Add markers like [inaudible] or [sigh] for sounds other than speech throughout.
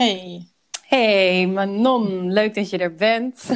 Hey. Hey Manon, leuk dat je er bent.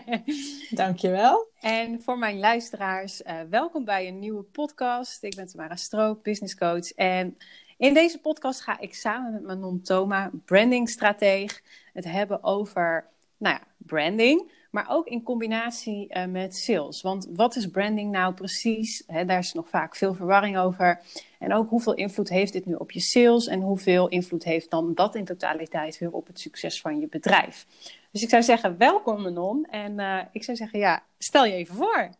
[laughs] Dankjewel. En voor mijn luisteraars, uh, welkom bij een nieuwe podcast. Ik ben Tamara Stroop, business coach. En in deze podcast ga ik samen met Manon Thoma, brandingstrateeg, het hebben over nou ja, branding maar ook in combinatie uh, met sales. Want wat is branding nou precies? daar is nog vaak veel verwarring over. En ook hoeveel invloed heeft dit nu op je sales en hoeveel invloed heeft dan dat in totaliteit weer op het succes van je bedrijf? Dus ik zou zeggen, welkom Manon. En uh, ik zou zeggen, ja, stel je even voor.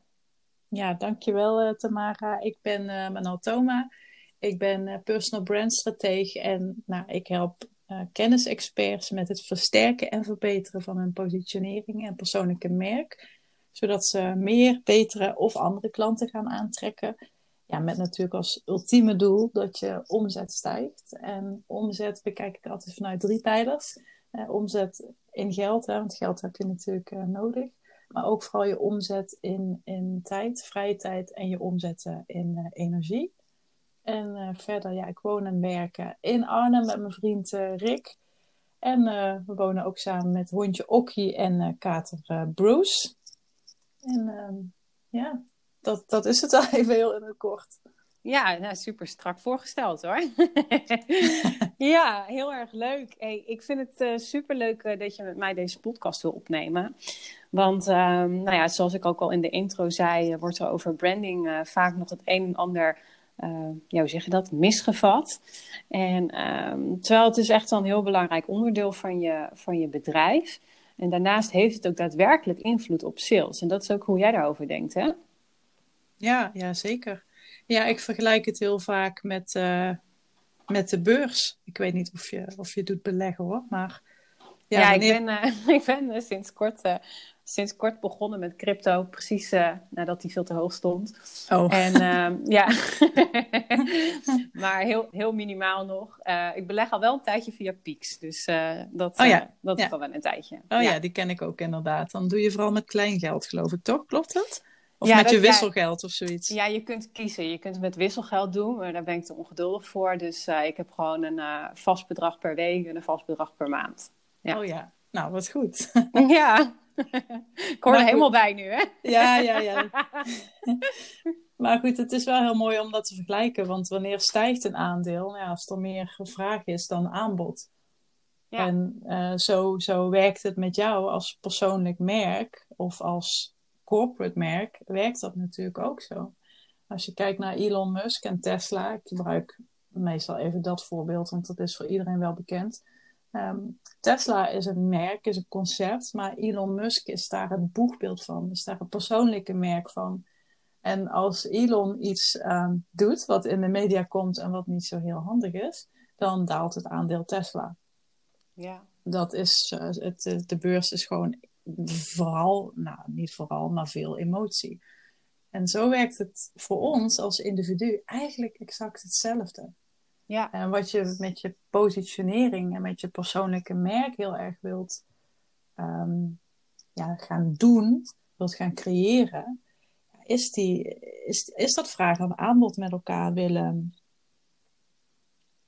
Ja, dankjewel uh, Tamara. Ik ben Manon Thoma. Ik ben personal brand stratege en nou, ik help uh, kennisexperts met het versterken en verbeteren van hun positionering en persoonlijke merk. Zodat ze meer, betere of andere klanten gaan aantrekken. Ja, met natuurlijk als ultieme doel dat je omzet stijgt. En omzet bekijk ik altijd vanuit drie pijlers. Uh, omzet in geld, hè, want geld heb je natuurlijk uh, nodig. Maar ook vooral je omzet in, in tijd, vrije tijd en je omzetten in energie. En uh, verder, ja, ik woon en werk in Arnhem met mijn vriend Rick. En we wonen ook samen met hondje Okkie en kater Bruce. En ehm, ja, dat, dat is het [laughs] al even heel in het kort. Ja, nou, super strak voorgesteld hoor. [laughs] ja, heel erg leuk. Hey, ik vind het uh, super leuk dat je met mij deze podcast wil opnemen. Want um, nou ja, zoals ik ook al in de intro zei, wordt er over branding vaak nog het een en ander ja, hoe zeg je dat, misgevat. En um, terwijl het is echt een heel belangrijk onderdeel van je, van je bedrijf. En daarnaast heeft het ook daadwerkelijk invloed op sales. En dat is ook hoe jij daarover denkt, hè? Ja, ja zeker. Ja, ik vergelijk het heel vaak met, uh, met de beurs. Ik weet niet of je, of je doet beleggen hoor, maar... Ja, ja wanneer... [laughs] ik ben, uh, ik ben sinds kort sinds kort begonnen met crypto, precies nadat die veel te hoog stond. Oh. En uh, [laughs] ja, [laughs] maar heel, heel minimaal nog. Ik beleg al wel een tijdje via Pix, dus eh, dat, oh, ja. dat is al wel een tijdje. Oh ja. die ken ik ook inderdaad. Dan doe je vooral met klein geld, geloof ik, toch? Klopt dat? Of met je wisselgeld of zoiets? Ja, je kunt kiezen. Je kunt het met wisselgeld doen, maar daar ben ik te ongeduldig voor. Dus ik heb gewoon een vast bedrag per week en een vast bedrag per maand. Ja. Oh ja, nou wat goed. [laughs] ja. [laughs] ik hoor er helemaal bij nu, hè? Ja, ja, ja. [laughs] maar goed, het is wel heel mooi om dat te vergelijken. Want wanneer stijgt een aandeel? Nou ja, als er meer vraag is dan aanbod. Ja. En uh, zo, zo werkt het met jou als persoonlijk merk of als corporate merk, werkt dat natuurlijk ook zo. Als je kijkt naar Elon Musk en Tesla, ik gebruik meestal even dat voorbeeld, want dat is voor iedereen wel bekend. Um, Tesla is een merk, is een concept, maar Elon Musk is daar het boegbeeld van, is daar een persoonlijke merk van. En als Elon iets um, doet wat in de media komt en wat niet zo heel handig is, dan daalt het aandeel Tesla. Ja. Dat is, uh, het, de beurs is gewoon vooral, nou niet vooral, maar veel emotie. En zo werkt het voor ons als individu eigenlijk exact hetzelfde. Ja. En wat je met je positionering en met je persoonlijke merk heel erg wilt um, ja, gaan doen, wilt gaan creëren, is, die, is, is dat vraag en aanbod met elkaar willen,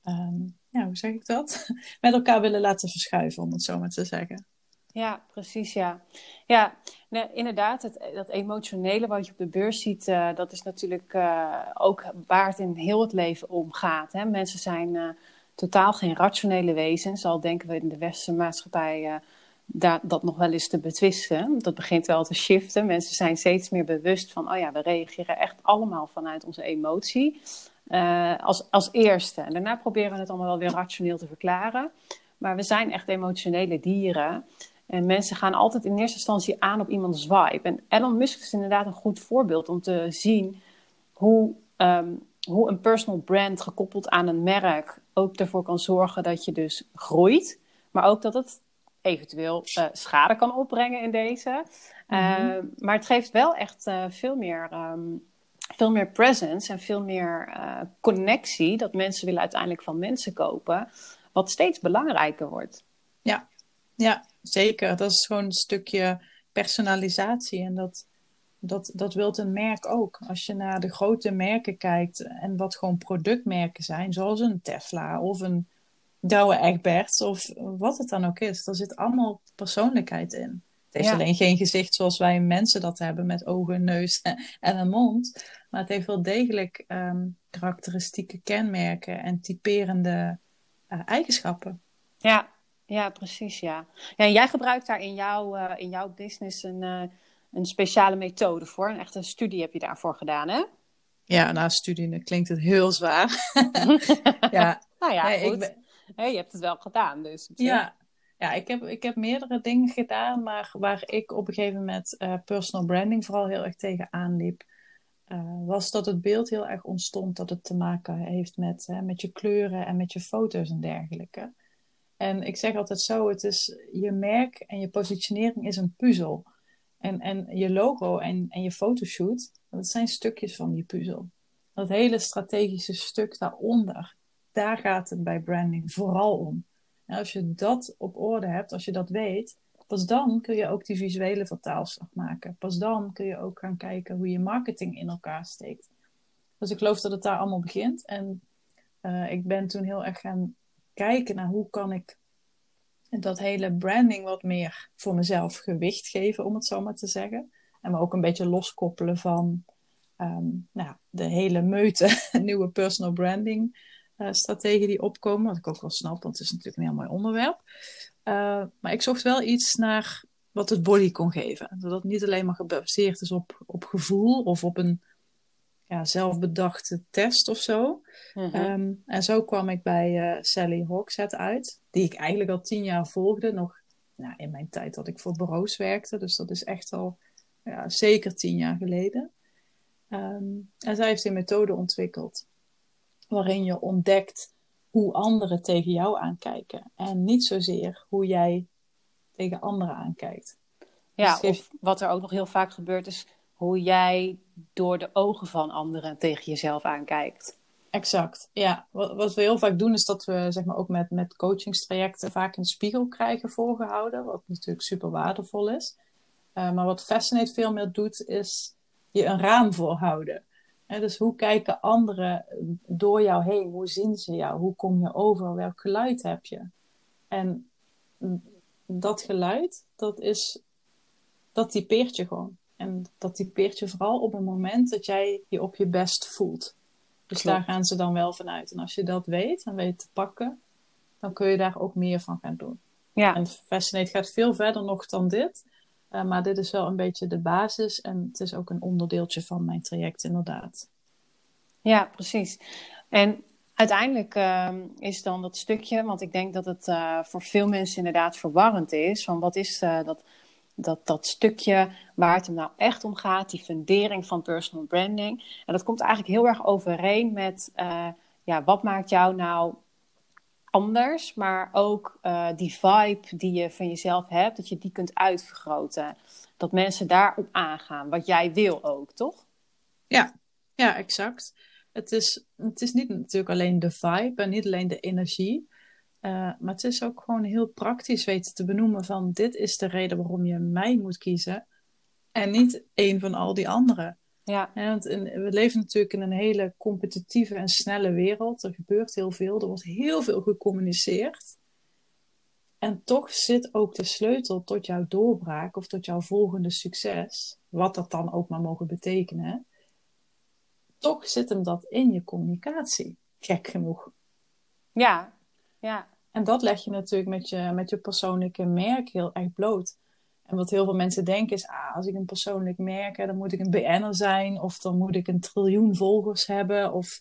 um, ja, hoe zeg ik dat? [laughs] met elkaar willen laten verschuiven, om het zo maar te zeggen. Ja, precies, ja. Ja, inderdaad, het, dat emotionele wat je op de beurs ziet, uh, dat is natuurlijk uh, ook waar het in heel het leven om gaat. Hè? Mensen zijn uh, totaal geen rationele wezens, al denken we in de westerse maatschappij dat, dat nog wel eens te betwisten. Dat begint wel te shiften. Mensen zijn steeds meer bewust van, oh ja, we reageren echt allemaal vanuit onze emotie. als, als eerste. En daarna proberen we het allemaal wel weer rationeel te verklaren. Maar we zijn echt emotionele dieren. En mensen gaan altijd in eerste instantie aan op iemands vibe. En Elon Musk is inderdaad een goed voorbeeld om te zien hoe, um, hoe een personal brand gekoppeld aan een merk ook ervoor kan zorgen dat je dus groeit. Maar ook dat het eventueel uh, schade kan opbrengen in deze. Mm uh, maar het geeft wel echt uh, veel meer. Um, veel meer presence en veel meer uh, connectie. Dat mensen willen uiteindelijk van mensen kopen. Wat steeds belangrijker wordt. Ja, ja, zeker. Dat is gewoon een stukje personalisatie. En dat, dat, dat wilt een merk ook. Als je naar de grote merken kijkt en wat gewoon productmerken zijn, zoals een Tesla of een Douwe Egberts of wat het dan ook is. Er zit allemaal persoonlijkheid in. Het heeft alleen geen gezicht zoals wij mensen dat hebben met ogen, neus [laughs] en een mond. Maar het heeft wel degelijk ehm, karakteristieke kenmerken en typerende uh, eigenschappen. Ja, ja, precies. Ja. ja en jij gebruikt daar in jouw, uh, in jouw business een, uh, een speciale methode voor. Een echte studie heb je daarvoor gedaan, hè? Ja, na studie klinkt het heel zwaar. [laughs] ja. Nou ja, nee, goed. Ben... Hey, je hebt het wel gedaan, dus. Ja, ja ik, heb, ik heb meerdere dingen gedaan, maar waar ik op een gegeven moment uh, personal branding vooral heel erg tegen aanliep, uh, was dat het beeld heel erg ontstond dat het te maken heeft met, uh, met je kleuren en met je foto's en dergelijke. En ik zeg altijd zo, het is je merk en je positionering is een puzzel. En, en je logo en, en je fotoshoot, dat zijn stukjes van die puzzel. Dat hele strategische stuk daaronder, daar gaat het bij branding vooral om. En als je dat op orde hebt, als je dat weet, pas dan kun je ook die visuele vertaalslag maken. Pas dan kun je ook gaan kijken hoe je marketing in elkaar steekt. Dus ik geloof dat het daar allemaal begint. En uh, ik ben toen heel erg gaan kijken naar hoe kan ik dat hele branding wat meer voor mezelf gewicht geven, om het zo maar te zeggen. En me ook een beetje loskoppelen van um, nou, de hele meute [laughs] nieuwe personal branding uh, die opkomen. Wat ik ook wel snap, want het is natuurlijk een heel mooi onderwerp. Uh, maar ik zocht wel iets naar wat het body kon geven. Dat het niet alleen maar gebaseerd is op, op gevoel of op een ja, zelfbedachte test of zo. Mhm. Ehm, en zo kwam ik bij uh, Sally Hawkset uit, die ik eigenlijk al tien jaar volgde, nog nou, in mijn tijd dat ik voor bureaus werkte. Dus dat is echt al ja, zeker tien jaar geleden. Um, en zij heeft een methode ontwikkeld waarin je ontdekt hoe anderen tegen jou aankijken. En niet zozeer hoe jij tegen anderen aankijkt. Ja, dus of wat er ook nog heel vaak gebeurt is hoe jij door de ogen van anderen tegen jezelf aankijkt. Exact, ja. Wat, wat we heel vaak doen is dat we zeg maar, ook met, met coachingstrajecten vaak een spiegel krijgen voorgehouden, wat natuurlijk super waardevol is. Uh, maar wat Fascinate veel meer doet, is je een raam voorhouden. En dus hoe kijken anderen door jou heen? Hoe zien ze jou? Hoe kom je over? Welk geluid heb je? En dat geluid, dat is, dat typeert je gewoon. En dat typeert je vooral op een moment dat jij je op je best voelt. Dus daar gaan ze dan wel vanuit. En als je dat weet en weet te pakken, dan kun je daar ook meer van gaan doen. Ja. En Fascinate gaat veel verder nog dan dit. Uh, maar dit is wel een beetje de basis en het is ook een onderdeeltje van mijn traject, inderdaad. Ja, precies. En uiteindelijk uh, is dan dat stukje, want ik denk dat het uh, voor veel mensen inderdaad verwarrend is, van wat is uh, dat dat, dat stukje waar het hem nou echt om gaat, die fundering van personal branding. En dat komt eigenlijk heel erg overeen met uh, ja, wat maakt jou nou anders, maar ook uh, die vibe die je van jezelf hebt, dat je die kunt uitvergroten. Dat mensen daarop aangaan, wat jij wil ook, toch? Ja, ja exact. Het is, het is niet natuurlijk alleen de vibe en niet alleen de energie, uh, maar het is ook gewoon heel praktisch weten te benoemen van dit is de reden waarom je mij moet kiezen en niet een van al die anderen. Ja. want we leven natuurlijk in een hele competitieve en snelle wereld. Er gebeurt heel veel, er wordt heel veel gecommuniceerd. En toch zit ook de sleutel tot jouw doorbraak of tot jouw volgende succes, wat dat dan ook maar mogen betekenen. Toch zit hem dat in je communicatie, gek genoeg. Ja, ja. En dat leg je natuurlijk met je, met je persoonlijke merk heel erg bloot. En wat heel veel mensen denken is, ah, als ik een persoonlijk merk heb, dan moet ik een BN'er zijn. Of dan moet ik een triljoen volgers hebben. Of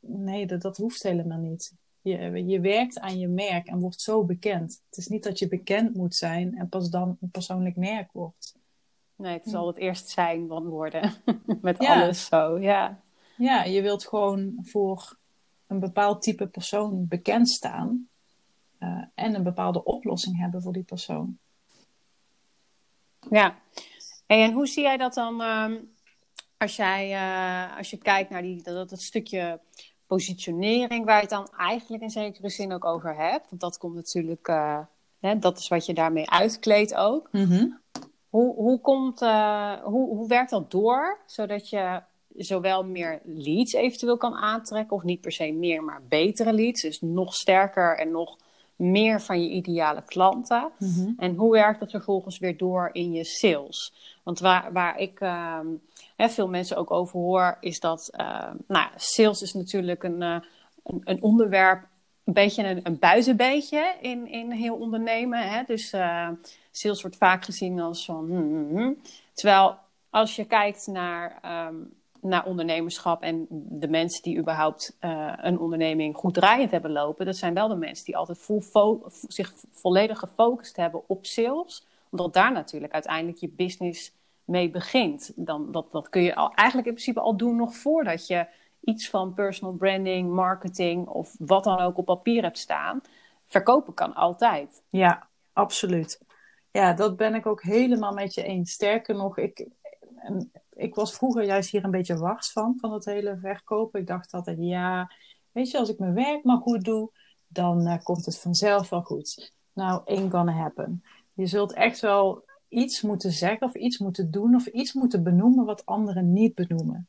nee, dat, dat hoeft helemaal niet. Je, je werkt aan je merk en wordt zo bekend. Het is niet dat je bekend moet zijn en pas dan een persoonlijk merk wordt. Nee, het zal het eerst zijn van worden. [laughs] Met alles zo, ja. Ja, je wilt gewoon voor een bepaald type persoon bekend staan uh, en een bepaalde oplossing hebben voor die persoon. Ja, en hoe zie jij dat dan um, als, jij, uh, als je kijkt naar die, dat, dat stukje positionering, waar je het dan eigenlijk in zekere zin ook over hebt? Want dat komt natuurlijk, uh, hè, dat is wat je daarmee uitkleedt ook. Mm -hmm. hoe, hoe, komt, hoe, hoe werkt dat door, zodat je zowel meer leads eventueel kan aantrekken, of niet per se meer, maar betere leads. Dus nog sterker en nog meer van je ideale klanten. Mhm. En hoe werkt dat vervolgens weer door in je sales? Want waar, waar ik ehm, hè, veel mensen ook over hoor, is dat ehm, nou, sales is natuurlijk een, eh, een, een onderwerp, een beetje een, een buitenbeetje in, in heel ondernemen. Hè? Dus eh, sales wordt vaak gezien als van. hmm, hmm, hmm. Terwijl als je kijkt naar, ehm, naar ondernemerschap en de mensen die überhaupt eh, een onderneming goed draaiend hebben lopen, dat zijn wel de mensen die altijd fo- zich volledig gefocust hebben op sales. Omdat daar natuurlijk uiteindelijk je business mee begint. Dan, dat, dat kun je al, eigenlijk in principe al doen nog voordat je iets van personal branding, marketing of wat dan ook op papier hebt staan. Verkopen kan altijd. Ja, absoluut. Ja, dat ben ik ook helemaal met je eens. Sterker nog, ik, ik was vroeger juist hier een beetje wars van, van het hele verkopen. Ik dacht altijd, ja, weet je, als ik mijn werk maar goed doe, dan eh, komt het vanzelf wel goed. Nou, ain't gonna happen. Je zult echt wel iets moeten zeggen of iets moeten doen of iets moeten benoemen wat anderen niet benoemen.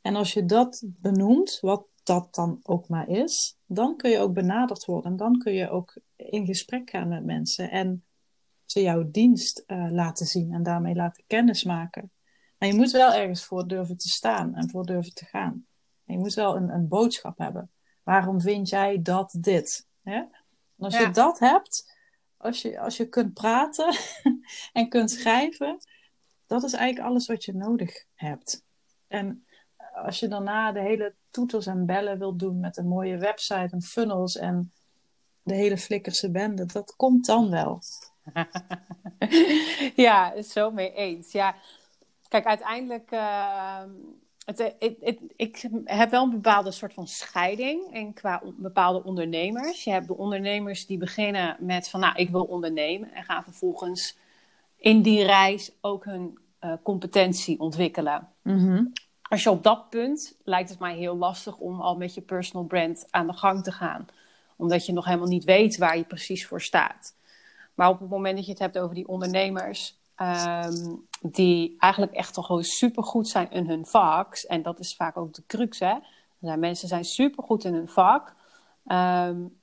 En als je dat benoemt, wat dat dan ook maar is, dan kun je ook benaderd worden. En dan kun je ook in gesprek gaan met mensen en ze jouw dienst eh, laten zien en daarmee laten kennismaken. Maar je moet wel ergens voor durven te staan en voor durven te gaan. En je moet wel een, een boodschap hebben. Waarom vind jij dat dit? Hè? En als Ja. je dat hebt, als je, als je kunt praten [laughs] en kunt schrijven, dat is eigenlijk alles wat je nodig hebt. En als je daarna de hele toeters en bellen wilt doen met een mooie website en funnels en de hele flikkerse bende, dat komt dan wel. [laughs] ja, is zo mee eens. Ja, kijk, uiteindelijk. uh, het, het, het, ik heb wel een bepaalde soort van scheiding in qua on, bepaalde ondernemers. Je hebt de ondernemers die beginnen met van, nou, ik wil ondernemen en gaan vervolgens in die reis ook hun uh, competentie ontwikkelen. Mm-hmm. Als je op dat punt lijkt het mij heel lastig om al met je personal brand aan de gang te gaan, omdat je nog helemaal niet weet waar je precies voor staat. Maar op het moment dat je het hebt over die ondernemers um, die eigenlijk echt al gewoon supergoed zijn in hun vak, en dat is vaak ook de crux, hè. Zijn mensen zijn supergoed in hun vak, um,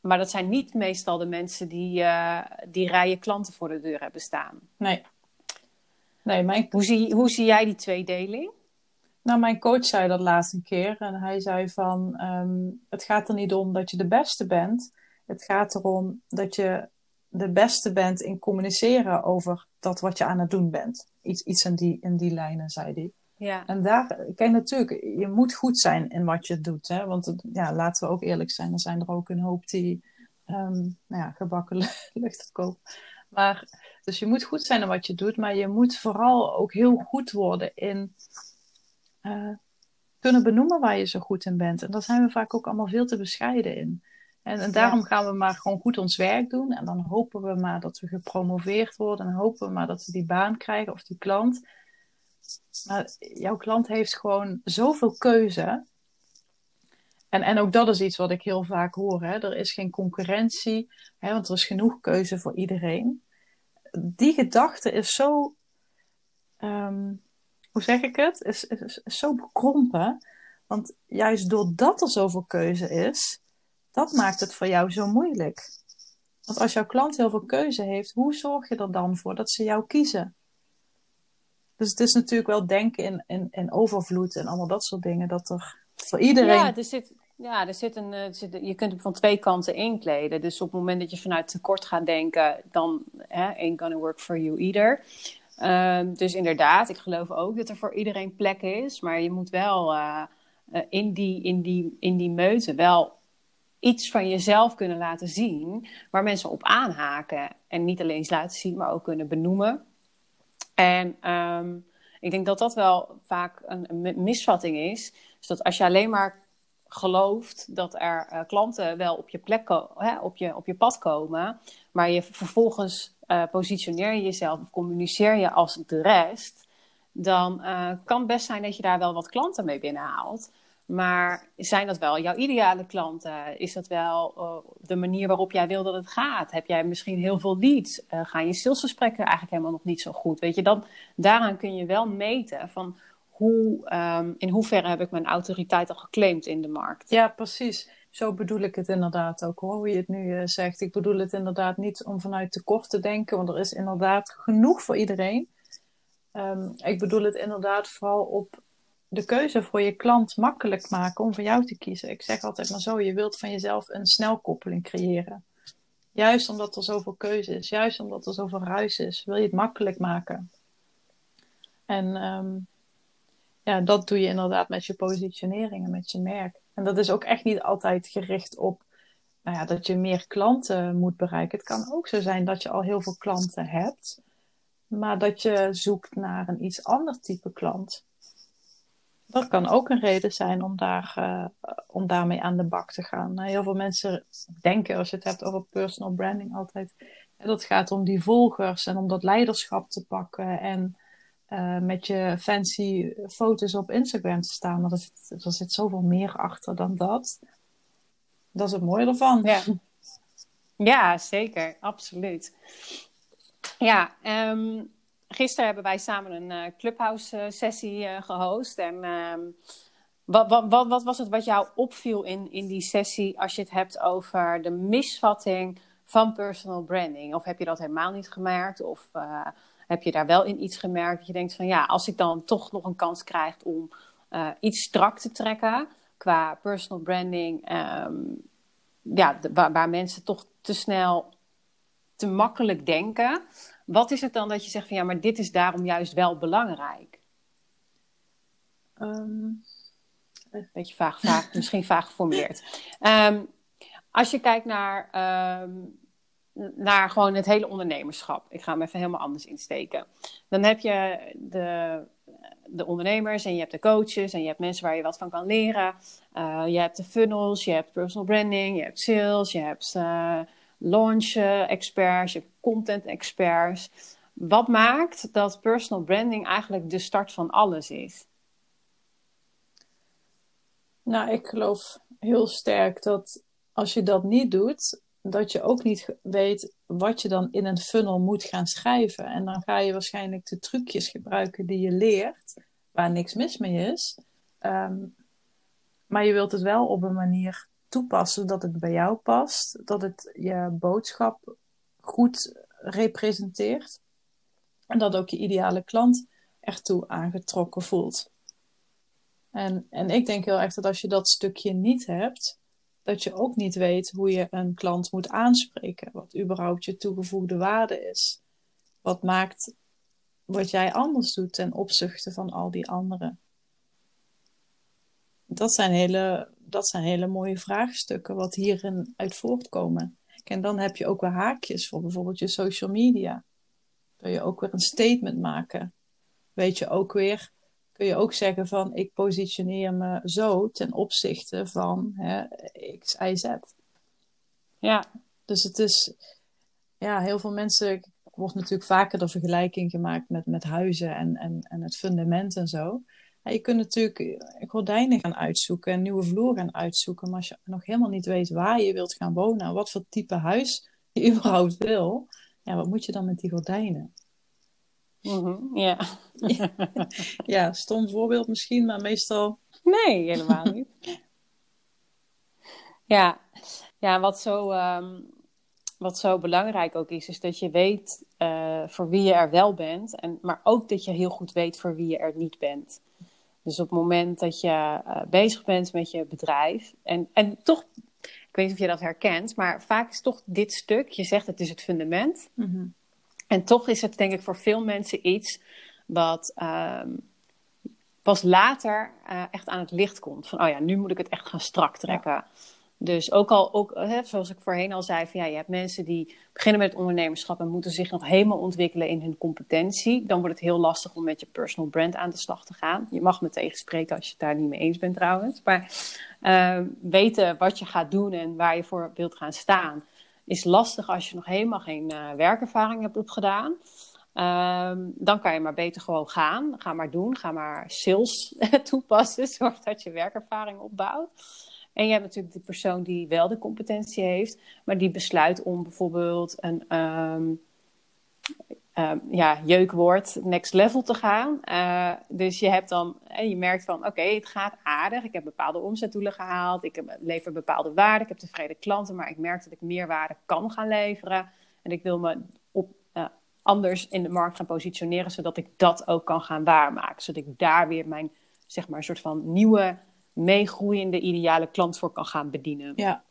maar dat zijn niet meestal de mensen die, uh, die rijen klanten voor de deur hebben staan. Nee. nee mijn... hoe, zie, hoe zie jij die tweedeling? Nou, mijn coach zei dat laatst een keer en hij zei van, um, het gaat er niet om dat je de beste bent, het gaat erom dat je de beste bent in communiceren over dat wat je aan het doen bent. Iets, iets in, die, in die lijnen, zei hij. Ja. En daar, kijk natuurlijk, je moet goed zijn in wat je doet. Hè? Want ja, laten we ook eerlijk zijn, er zijn er ook een hoop die um, nou ja, gebakken [laughs] lucht kopen. Maar, dus je moet goed zijn in wat je doet, maar je moet vooral ook heel goed worden in uh, kunnen benoemen waar je zo goed in bent. En daar zijn we vaak ook allemaal veel te bescheiden in. En, en daarom ja. gaan we maar gewoon goed ons werk doen. En dan hopen we maar dat we gepromoveerd worden. En hopen we maar dat we die baan krijgen of die klant. Maar jouw klant heeft gewoon zoveel keuze. En, en ook dat is iets wat ik heel vaak hoor. Hè? Er is geen concurrentie, hè? want er is genoeg keuze voor iedereen. Die gedachte is zo, um, hoe zeg ik het, is, is, is zo bekrompen. Want juist doordat er zoveel keuze is, dat maakt het voor jou zo moeilijk. Want als jouw klant heel veel keuze heeft, hoe zorg je er dan voor dat ze jou kiezen? Dus het is natuurlijk wel denken in, in, overvloed en allemaal dat soort dingen. Dat er voor iedereen. Ja, er zit, ja er zit een, zit, je kunt hem van twee kanten inkleden. Dus op het moment dat je vanuit tekort gaat denken, dan hè, ain't gonna work for you either. Um, dus inderdaad, ik geloof ook dat er voor iedereen plek is. Maar je moet wel uh, uh, in, die, in, die, in die meute wel iets van jezelf kunnen laten zien waar mensen op aanhaken. En niet alleen laten zien, maar ook kunnen benoemen. En um, ik denk dat dat wel vaak een, misvatting is. Dus dat als je alleen maar gelooft dat er uh, klanten wel op je plek hè, op, je, op je pad komen, maar je vervolgens uh, positioneer je jezelf of communiceer je als de rest, dan uh, kan het best zijn dat je daar wel wat klanten mee binnenhaalt. Maar zijn dat wel jouw ideale klanten? Is dat wel uh, de manier waarop jij wil dat het gaat? Heb jij misschien heel veel leads? Uh, gaan je salesgesprekken eigenlijk helemaal nog niet zo goed? Weet je, dan, daaraan kun je wel meten van hoe, ehm, in hoeverre heb ik mijn autoriteit al geclaimd in de markt? Ja, precies. Zo bedoel ik het inderdaad ook hoor, hoe je het nu uh, zegt. Ik bedoel het inderdaad niet om vanuit tekort te denken, want er is inderdaad genoeg voor iedereen. Um, ik bedoel het inderdaad vooral op de keuze voor je klant makkelijk maken om voor jou te kiezen. Ik zeg altijd maar zo, je wilt van jezelf een snelkoppeling creëren. Juist omdat er zoveel keuze is, juist omdat er zoveel ruis is, wil je het makkelijk maken. En um, ja, dat doe je inderdaad met je positionering en met je merk. En dat is ook echt niet altijd gericht op nou ja, dat je meer klanten moet bereiken. Het kan ook zo zijn dat je al heel veel klanten hebt, maar dat je zoekt naar een iets ander type klant. Dat kan ook een reden zijn om, daar, uh, om daarmee aan de bak te gaan. Heel veel mensen denken, als je het hebt over personal branding, altijd dat gaat om die volgers en om dat leiderschap te pakken en uh, met je fancy foto's op Instagram te staan. Maar er zit, er zit zoveel meer achter dan dat. Dat is het mooie ervan. Ja, ja zeker. Absoluut. Ja, um, gisteren hebben wij samen een uh, Clubhouse-sessie uh, gehost. En wat, wat, wat, wat, was het wat jou opviel in, in die sessie als je het hebt over de misvatting van personal branding? Of heb je dat helemaal niet gemerkt? Of heb je daar wel in iets gemerkt dat je denkt van ja, als ik dan toch nog een kans krijg om iets strak te trekken qua personal branding, um, ja, waar mensen toch te snel te makkelijk denken. Wat is het dan dat je zegt van ja, maar dit is daarom juist wel belangrijk? Um... Beetje vaag, vaag [laughs] misschien vaag geformuleerd. Um, als je kijkt naar, um, naar gewoon het hele ondernemerschap. Ik ga hem even helemaal anders insteken. Dan heb je de, de ondernemers en je hebt de coaches en je hebt mensen waar je wat van kan leren. Uh, je hebt de funnels, je hebt personal branding, je hebt sales, je hebt uh, launch experts, je hebt content experts. Wat maakt dat personal branding eigenlijk de start van alles is? Nou, ik geloof heel sterk dat als je dat niet doet, dat je ook niet weet wat je dan in een funnel moet gaan schrijven. En dan ga je waarschijnlijk de trucjes gebruiken die je leert, waar niks mis mee is. Um, maar je wilt het wel op een manier toepassen dat het bij jou past, dat het je boodschap goed representeert en dat ook je ideale klant ertoe aangetrokken voelt. En, en ik denk heel erg dat als je dat stukje niet hebt, dat je ook niet weet hoe je een klant moet aanspreken, wat überhaupt je toegevoegde waarde is. Wat maakt wat jij anders doet ten opzichte van al die anderen. Dat zijn hele dat zijn hele mooie vraagstukken wat hierin uit voortkomen. En dan heb je ook weer haakjes voor bijvoorbeeld je social media. Kun je ook weer een statement maken. Weet je ook weer, kun je ook zeggen van ik positioneer me zo ten opzichte van hè, X, Y, Z. Ja. Dus het is, ja, heel veel mensen, wordt natuurlijk vaker de vergelijking gemaakt met, met huizen en, en, en het fundament en zo je kunt natuurlijk eh, gordijnen gaan uitzoeken en nieuwe vloer gaan uitzoeken. Maar als je nog helemaal niet weet waar je wilt gaan wonen, wat voor type huis je [laughs] überhaupt wil, ja, wat moet je dan met die gordijnen? Mm ja. [laughs] ja. stom voorbeeld misschien, maar meestal. [laughs] Nee, helemaal niet. ja. ja, wat zo, um, wat zo belangrijk ook is, is dat je weet uh, voor wie je er wel bent, en, maar ook dat je heel goed weet voor wie je er niet bent. Dus op het moment dat je uh, bezig bent met je bedrijf. En, en toch, ik weet niet of je dat herkent, maar vaak is toch dit stuk, je zegt het is het fundament. Mm En toch is het denk ik voor veel mensen iets wat um, pas later uh, echt aan het licht komt. Van, oh ja, nu moet ik het echt gaan strak trekken. Ja. Dus ook al, ook, hè, zoals ik voorheen al zei, van, ja, je hebt mensen die beginnen met ondernemerschap en moeten zich nog helemaal ontwikkelen in hun competentie. Dan wordt het heel lastig om met je personal brand aan de slag te gaan. Je mag me tegenspreken als je het daar niet mee eens bent trouwens. Maar uh, weten wat je gaat doen en waar je voor wilt gaan staan, is lastig als je nog helemaal geen uh, werkervaring hebt opgedaan. Um, dan kan je maar beter gewoon gaan. Ga maar doen. Ga maar sales [laughs] toepassen. [laughs] Zorg dat je werkervaring opbouwt. En je hebt natuurlijk de persoon die wel de competentie heeft, maar die besluit om bijvoorbeeld een, um, uh, ja, jeukwoord next level te gaan. Uh, dus je hebt dan, en je merkt van, oké, het gaat aardig. Ik heb bepaalde omzetdoelen gehaald. Ik lever bepaalde waarden. Ik heb tevreden klanten, maar ik merk dat ik meer waarde kan gaan leveren. En ik wil me op, uh, anders in de markt gaan positioneren, zodat ik dat ook kan gaan waarmaken. Zodat ik daar weer mijn, zeg maar, een soort van nieuwe, meegroeiende, ideale klant voor kan gaan bedienen. Ja.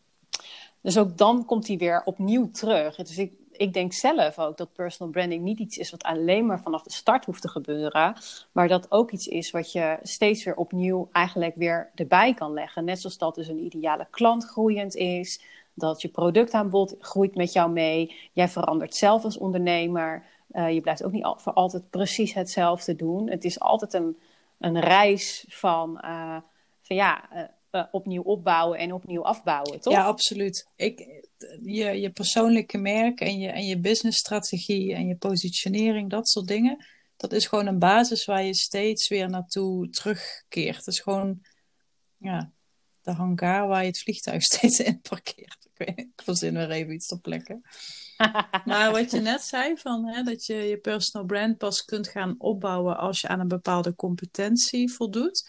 Dus ook dan komt hij weer opnieuw terug. Dus ik, ik denk zelf ook dat personal branding niet iets is wat alleen maar vanaf de start hoeft te gebeuren, maar dat ook iets is wat je steeds weer opnieuw eigenlijk weer erbij kan leggen. Net zoals dat dus een ideale klant groeiend is, dat je productaanbod groeit met jou mee, jij verandert zelf als ondernemer, uh, je blijft ook niet voor altijd precies hetzelfde doen. Het is altijd een, een reis van, uh, van ja. Uh, uh, opnieuw opbouwen en opnieuw afbouwen, toch? Ja, absoluut. Ik, je, je persoonlijke merk en je, en je businessstrategie en je positionering, dat soort dingen, dat is gewoon een basis waar je steeds weer naartoe terugkeert. Het is gewoon ja, de hangar waar je het vliegtuig [laughs] steeds in parkeert. Ik, weet, ik verzin weer even iets ter plekke. [laughs] maar wat je net zei, van, hè, dat je je personal brand pas kunt gaan opbouwen als je aan een bepaalde competentie voldoet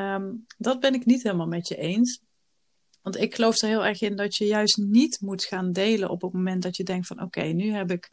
Um, dat ben ik niet helemaal met je eens. Want ik geloof er heel erg in dat je juist niet moet gaan delen op het moment dat je denkt van oké, nu heb ik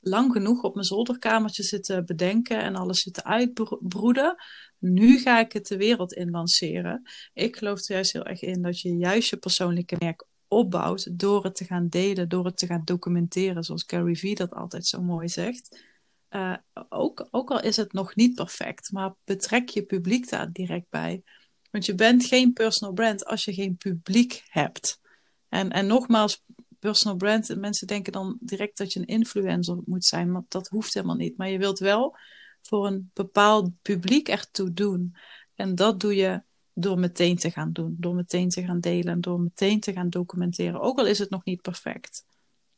lang genoeg op mijn zolderkamertje zitten bedenken en alles zitten uitbroeden. Nu ga ik het de wereld in lanceren. Ik geloof er juist heel erg in dat je juist je persoonlijke merk opbouwt door het te gaan delen, door het te gaan documenteren, zoals Gary Vee dat altijd zo mooi zegt. Uh, ook, ook al is het nog niet perfect, maar betrek je publiek daar direct bij. Want je bent geen personal brand als je geen publiek hebt. En, en nogmaals, personal brand, mensen denken dan direct dat je een influencer moet zijn, maar dat hoeft helemaal niet. Maar je wilt wel voor een bepaald publiek ertoe doen. En dat doe je door meteen te gaan doen, door meteen te gaan delen en door meteen te gaan documenteren. Ook al is het nog niet perfect.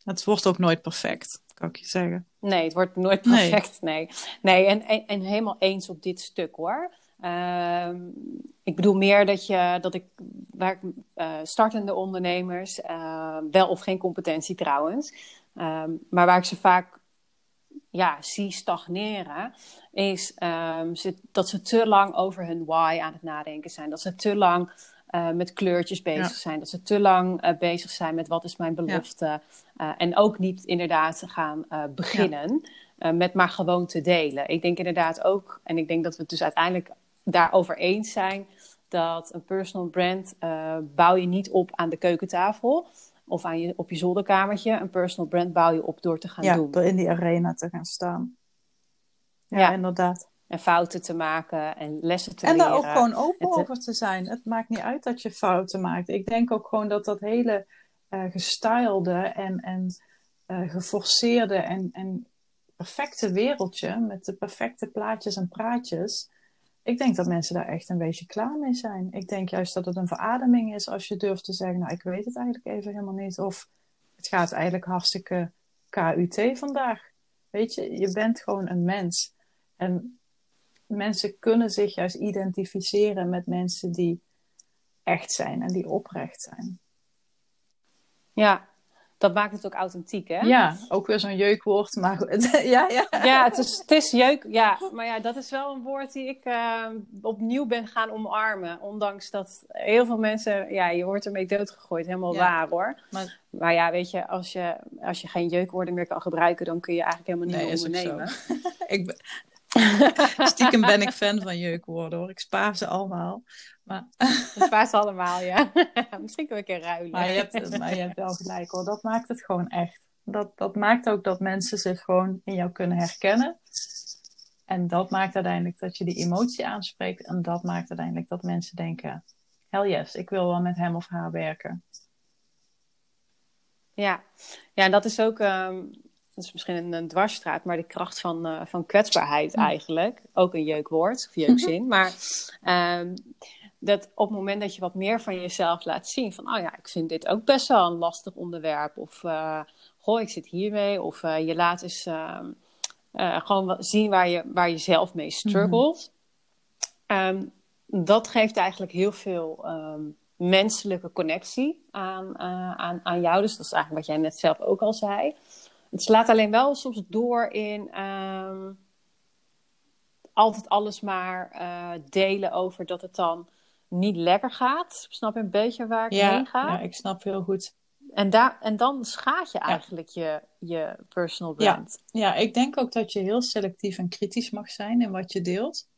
Het wordt ook nooit perfect, kan ik je zeggen. Nee, het wordt nooit perfect. Nee, nee. En, en, en helemaal eens op dit stuk hoor. Uh, ik bedoel meer dat, je, dat ik, waar ik uh, startende ondernemers, uh, wel of geen competentie trouwens, ehm, maar waar ik ze vaak ja, zie stagneren, is um, ze, dat ze te lang over hun why aan het nadenken zijn. Dat ze te lang uh, met kleurtjes bezig zijn. Dat ze te lang uh, bezig zijn met wat is mijn belofte. Ja. Uh, en ook niet inderdaad gaan beginnen ja. met maar gewoon te delen. Ik denk inderdaad ook, en ik denk dat we het dus uiteindelijk daarover eens zijn, dat een personal brand bouw je niet op aan de keukentafel of aan je, op je zolderkamertje. Een personal brand bouw je op door te gaan ja, doen. door in die arena te gaan staan. Ja. inderdaad. En fouten te maken en lessen te en leren. En daar ook gewoon open het, over te zijn. Het maakt niet uit dat je fouten maakt. Ik denk ook gewoon dat dat hele uh, gestylede en, en uh, geforceerde en, en perfecte wereldje met de perfecte plaatjes en praatjes. Ik denk dat mensen daar echt een beetje klaar mee zijn. Ik denk juist dat het een verademing is als je durft te zeggen: Nou, ik weet het eigenlijk even helemaal niet. Of het gaat eigenlijk hartstikke KUT vandaag. Weet je, je bent gewoon een mens. En mensen kunnen zich juist identificeren met mensen die echt zijn en die oprecht zijn. Ja, dat maakt het ook authentiek, hè? Ja, ook weer zo'n jeukwoord, maar [laughs] ja, ja. Ja, het is, het is jeuk, ja. Maar ja, dat is wel een woord die ik uh, opnieuw ben gaan omarmen. Ondanks dat heel veel mensen, ja, je wordt ermee doodgegooid. Helemaal ja. waar, hoor. Maar, maar, ja, weet je als, je, als je geen jeukwoorden meer kan gebruiken, dan kun je eigenlijk helemaal niet nee, ondernemen. [laughs] ik [laughs] Stiekem ben ik fan van jeukwoorden hoor. Ik spaar ze allemaal. Maar... [laughs] Ik spaar ze allemaal, ja. [laughs] Misschien kunnen we een keer ruilen. Maar je, hebt, maar je hebt wel gelijk hoor. Dat maakt het gewoon echt. Dat, dat maakt ook dat mensen zich gewoon in jou kunnen herkennen. En dat maakt uiteindelijk dat je die emotie aanspreekt. En dat maakt uiteindelijk dat mensen denken: hell yes, ik wil wel met hem of haar werken. Ja, ja en dat is ook. Um dat is misschien een, een dwarsstraat, maar de kracht van, uh, van kwetsbaarheid eigenlijk. Ook een jeukwoord of jeukzin. maar um, dat op het moment dat je wat meer van jezelf laat zien, van oh ja, ik vind dit ook best wel een lastig onderwerp. Of uh, goh, ik zit hiermee. Of uh, je laat eens ehm, gewoon zien waar je, waar je zelf mee struggelt. Mm-hmm. Um, dat geeft eigenlijk heel veel um, menselijke connectie aan, aan, aan jou. Dus dat is eigenlijk wat jij net zelf ook al zei. Het slaat alleen wel soms door in ehm, altijd alles maar uh, delen over dat het dan niet lekker gaat. Snap je een beetje waar ik heen ga? Ja, ik snap heel goed. En, daar, en dan schaadt je eigenlijk je, je personal brand. Ja. ja, ik denk ook dat je heel selectief en kritisch mag zijn in wat je deelt.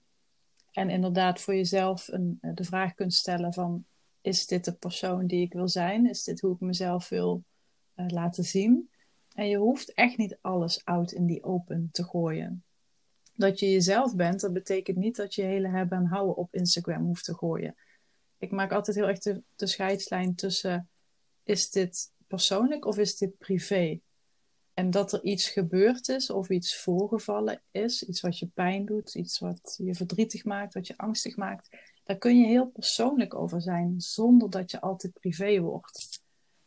En inderdaad voor jezelf een, de vraag kunt stellen van... is dit de persoon die ik wil zijn? Is dit hoe ik mezelf wil uh, laten zien? En je hoeft echt niet alles out in die open te gooien. Dat je jezelf bent, dat betekent niet dat je hele hebben en houden op Instagram hoeft te gooien. Ik maak altijd heel erg de, de scheidslijn tussen is dit persoonlijk of is dit privé? En dat er iets gebeurd is of iets voorgevallen is, iets wat je pijn doet, iets wat je verdrietig maakt, wat je angstig maakt, daar kun je heel persoonlijk over zijn, zonder dat je altijd privé wordt.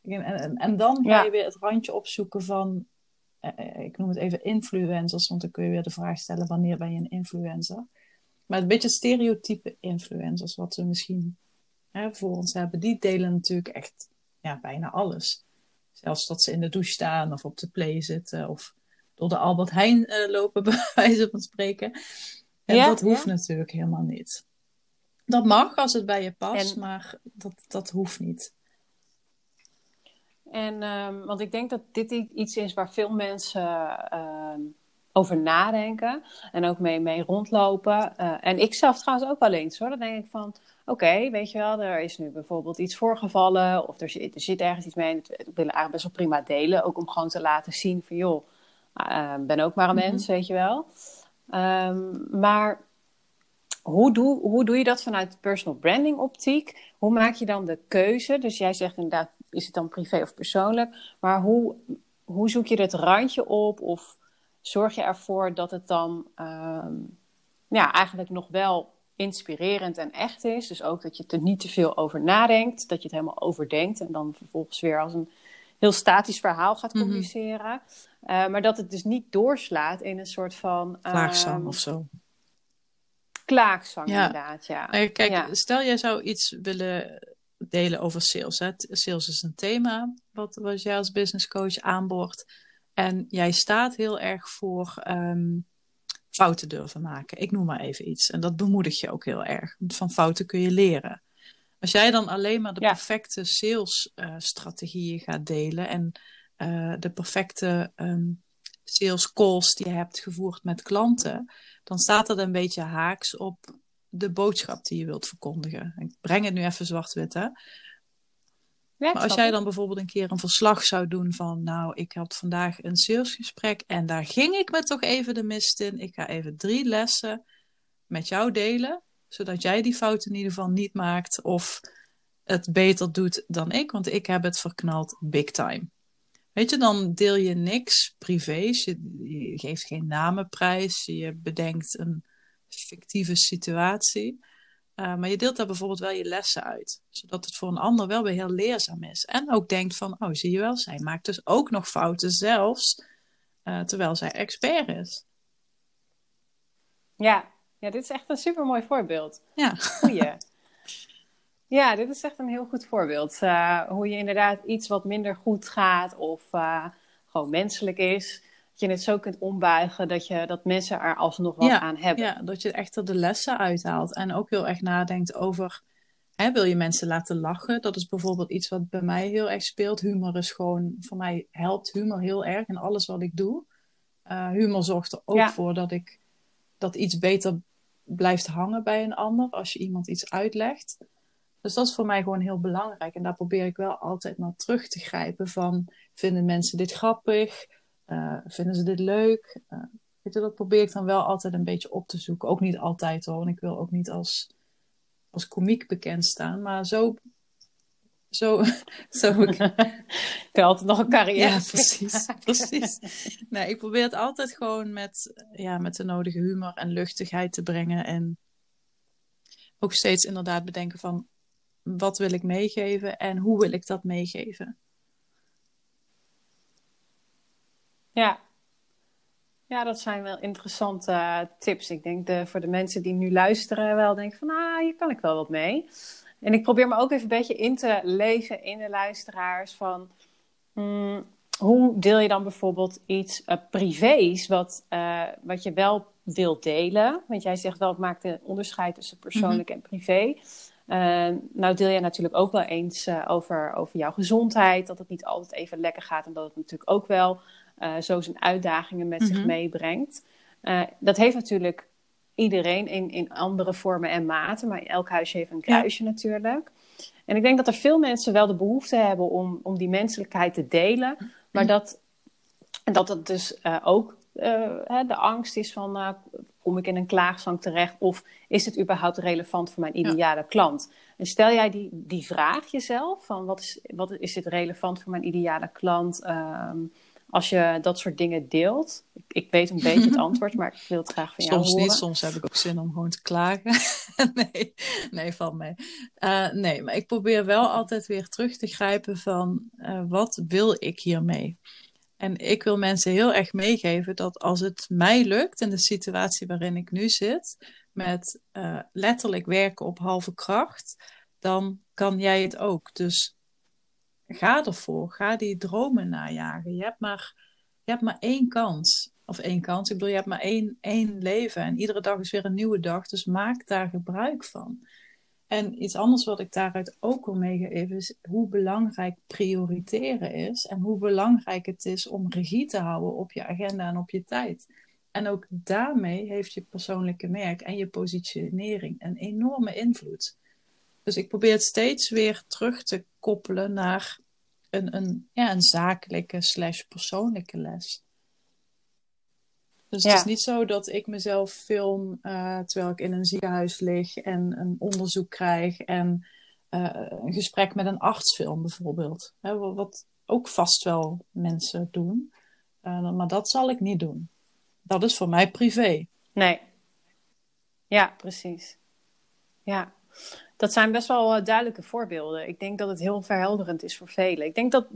En, en, en dan ga je weer het randje opzoeken van, eh, eh, ik noem het even influencers, want dan kun je weer de vraag stellen, wanneer ben je een influencer? Maar een beetje stereotype influencers, wat we misschien hè, voor ons hebben, die delen natuurlijk echt ja, bijna alles. Zelfs dat ze in de douche staan of op de play zitten of door de Albert Heijn uh, lopen, [laughs] bij wijze van spreken. En dat hoeft natuurlijk helemaal niet. Dat mag als het bij je past, maar dat, dat hoeft niet. En, um, want ik denk dat dit iets is waar veel mensen uh, over nadenken en ook mee, mee rondlopen. Uh, en ik zelf trouwens ook wel eens hoor. Dan denk ik van, oké, weet je wel, er is nu bijvoorbeeld iets voorgevallen of er zit, er zit ergens iets mee. Ik wil eigenlijk best wel prima delen, ook om gewoon te laten zien van, joh, uh, ben ook maar een mhm. mens, weet je wel. Um, maar hoe doe, hoe doe je dat vanuit personal branding optiek? Hoe maak je dan de keuze? Dus jij zegt inderdaad, is het dan privé of persoonlijk? Maar hoe, hoe zoek je het randje op? Of zorg je ervoor dat het dan um, ja, eigenlijk nog wel inspirerend en echt is? Dus ook dat je er niet te veel over nadenkt, dat je het helemaal overdenkt en dan vervolgens weer als een heel statisch verhaal gaat mhm. communiceren. uh, maar dat het dus niet doorslaat in een soort van. Klaagzang um, of zo klaagzang ja. inderdaad, ja. Kijk, stel jij zou iets willen delen over sales. Hè? Sales is een thema wat, wat jij als business coach aanboort. En jij staat heel erg voor um, fouten durven maken. Ik noem maar even iets. En dat bemoedig je ook heel erg. Want van fouten kun je leren. Als jij dan alleen maar de perfecte salesstrategieën uh, gaat delen en uh, de perfecte um, sales calls die je hebt gevoerd met klanten, dan staat dat een beetje haaks op de boodschap die je wilt verkondigen. Ik breng het nu even zwart-wit, hè. maar als jij dan bijvoorbeeld een keer een verslag zou doen van, nou, ik had vandaag een salesgesprek en daar ging ik me toch even de mist in. Ik ga even drie lessen met jou delen, zodat jij die fout in ieder geval niet maakt of het beter doet dan ik, want ik heb het verknald big time. Weet je, dan deel je niks privés. Je, geeft geen namenprijs. Je bedenkt een fictieve situatie. Uh, maar je deelt daar bijvoorbeeld wel je lessen uit. Zodat het voor een ander wel weer heel leerzaam is. En ook denkt van, oh zie je wel, zij maakt dus ook nog fouten zelfs. Uh, terwijl zij expert is. Ja. ja, dit is echt een super mooi voorbeeld. Ja. Goeie. [laughs] Ja, dit is echt een heel goed voorbeeld. Uh, hoe je inderdaad iets wat minder goed gaat of gewoon menselijk is, je het zo kunt ombuigen dat, je, dat mensen er alsnog wat aan hebben. Ja, dat je echt er de lessen uithaalt en ook heel erg nadenkt over, hè, wil je mensen laten lachen? Dat is bijvoorbeeld iets wat bij mij heel erg speelt. Humor is gewoon, voor mij helpt humor heel erg in alles wat ik doe. Uh, humor zorgt er ook voor dat ik dat iets beter blijft hangen bij een ander als je iemand iets uitlegt. Dus dat is voor mij gewoon heel belangrijk. En daar probeer ik wel altijd naar terug te grijpen van... vinden mensen dit grappig? Uh, vinden ze dit leuk? Uh, weet je, dat probeer ik dan wel altijd een beetje op te zoeken. Ook niet altijd hoor, want ik wil ook niet als, als komiek bekend staan. Maar zo... Zo, [laughs] zo ik... [laughs] ik altijd nog een carrière. Ja, precies. [laughs] precies. Nee, ik probeer het altijd gewoon met, ja, met de nodige humor en luchtigheid te brengen. En ook steeds inderdaad bedenken van wat wil ik meegeven en hoe wil ik dat meegeven? Ja. Ja, dat zijn wel interessante uh, tips. Ik denk de, voor de mensen die nu luisteren wel denken van, ah, hier kan ik wel wat mee. En ik probeer me ook even een beetje in te leven in de luisteraars van, mm, hoe deel je dan bijvoorbeeld iets uh, privés wat, uh, wat je wel wilt delen? Want jij zegt wel, het maakt een onderscheid tussen persoonlijk en privé. Uh, nou deel je natuurlijk ook wel eens over, over jouw gezondheid, dat het niet altijd even lekker gaat en dat het natuurlijk ook wel zo zijn uitdagingen met zich mhm. meebrengt. dat heeft natuurlijk iedereen in, in andere vormen en maten, maar elk huisje heeft een kruisje natuurlijk. En ik denk dat er veel mensen wel de behoefte hebben om, om die menselijkheid te delen, maar dat, dat het dus uh, ook uh, de angst is van, uh, kom ik in een klaagzang terecht of is het überhaupt relevant voor mijn ideale ja. klant? En stel jij die, die vraag jezelf, van wat is, wat is dit relevant voor mijn ideale klant? Um, als je dat soort dingen deelt. Ik, ik, weet een beetje het [laughs] antwoord, maar ik wil het graag van jou soms horen. Soms niet, soms heb ik ook zin om gewoon te klagen. [laughs] nee, nee, van mee. Uh, nee, maar ik probeer wel altijd weer terug te grijpen van uh, wat wil ik hiermee? En ik wil mensen heel erg meegeven dat als het mij lukt in de situatie waarin ik nu zit, met uh, letterlijk werken op halve kracht, dan kan jij het ook. Dus ga ervoor. Ga die dromen najagen. Je hebt maar, je hebt maar één kans. Of één kans. Ik bedoel, je hebt maar één, één leven. En iedere dag is weer een nieuwe dag. Dus maak daar gebruik van. En iets anders wat ik daaruit ook wil meegeven is hoe belangrijk prioriteren is. En hoe belangrijk het is om regie te houden op je agenda en op je tijd. En ook daarmee heeft je persoonlijke merk en je positionering een enorme invloed. Dus ik probeer het steeds weer terug te koppelen naar een, een, ja, een zakelijke slash persoonlijke les. Dus het is niet zo dat ik mezelf film uh, terwijl ik in een ziekenhuis lig en een onderzoek krijg en uh, een gesprek met een arts film bijvoorbeeld. Hè, wat ook vast wel mensen doen. Uh, maar dat zal ik niet doen. Dat is voor mij privé. Nee. Ja, precies. Ja. Dat zijn best wel uh, duidelijke voorbeelden. Ik denk dat het heel verhelderend is voor velen. Ik denk dat,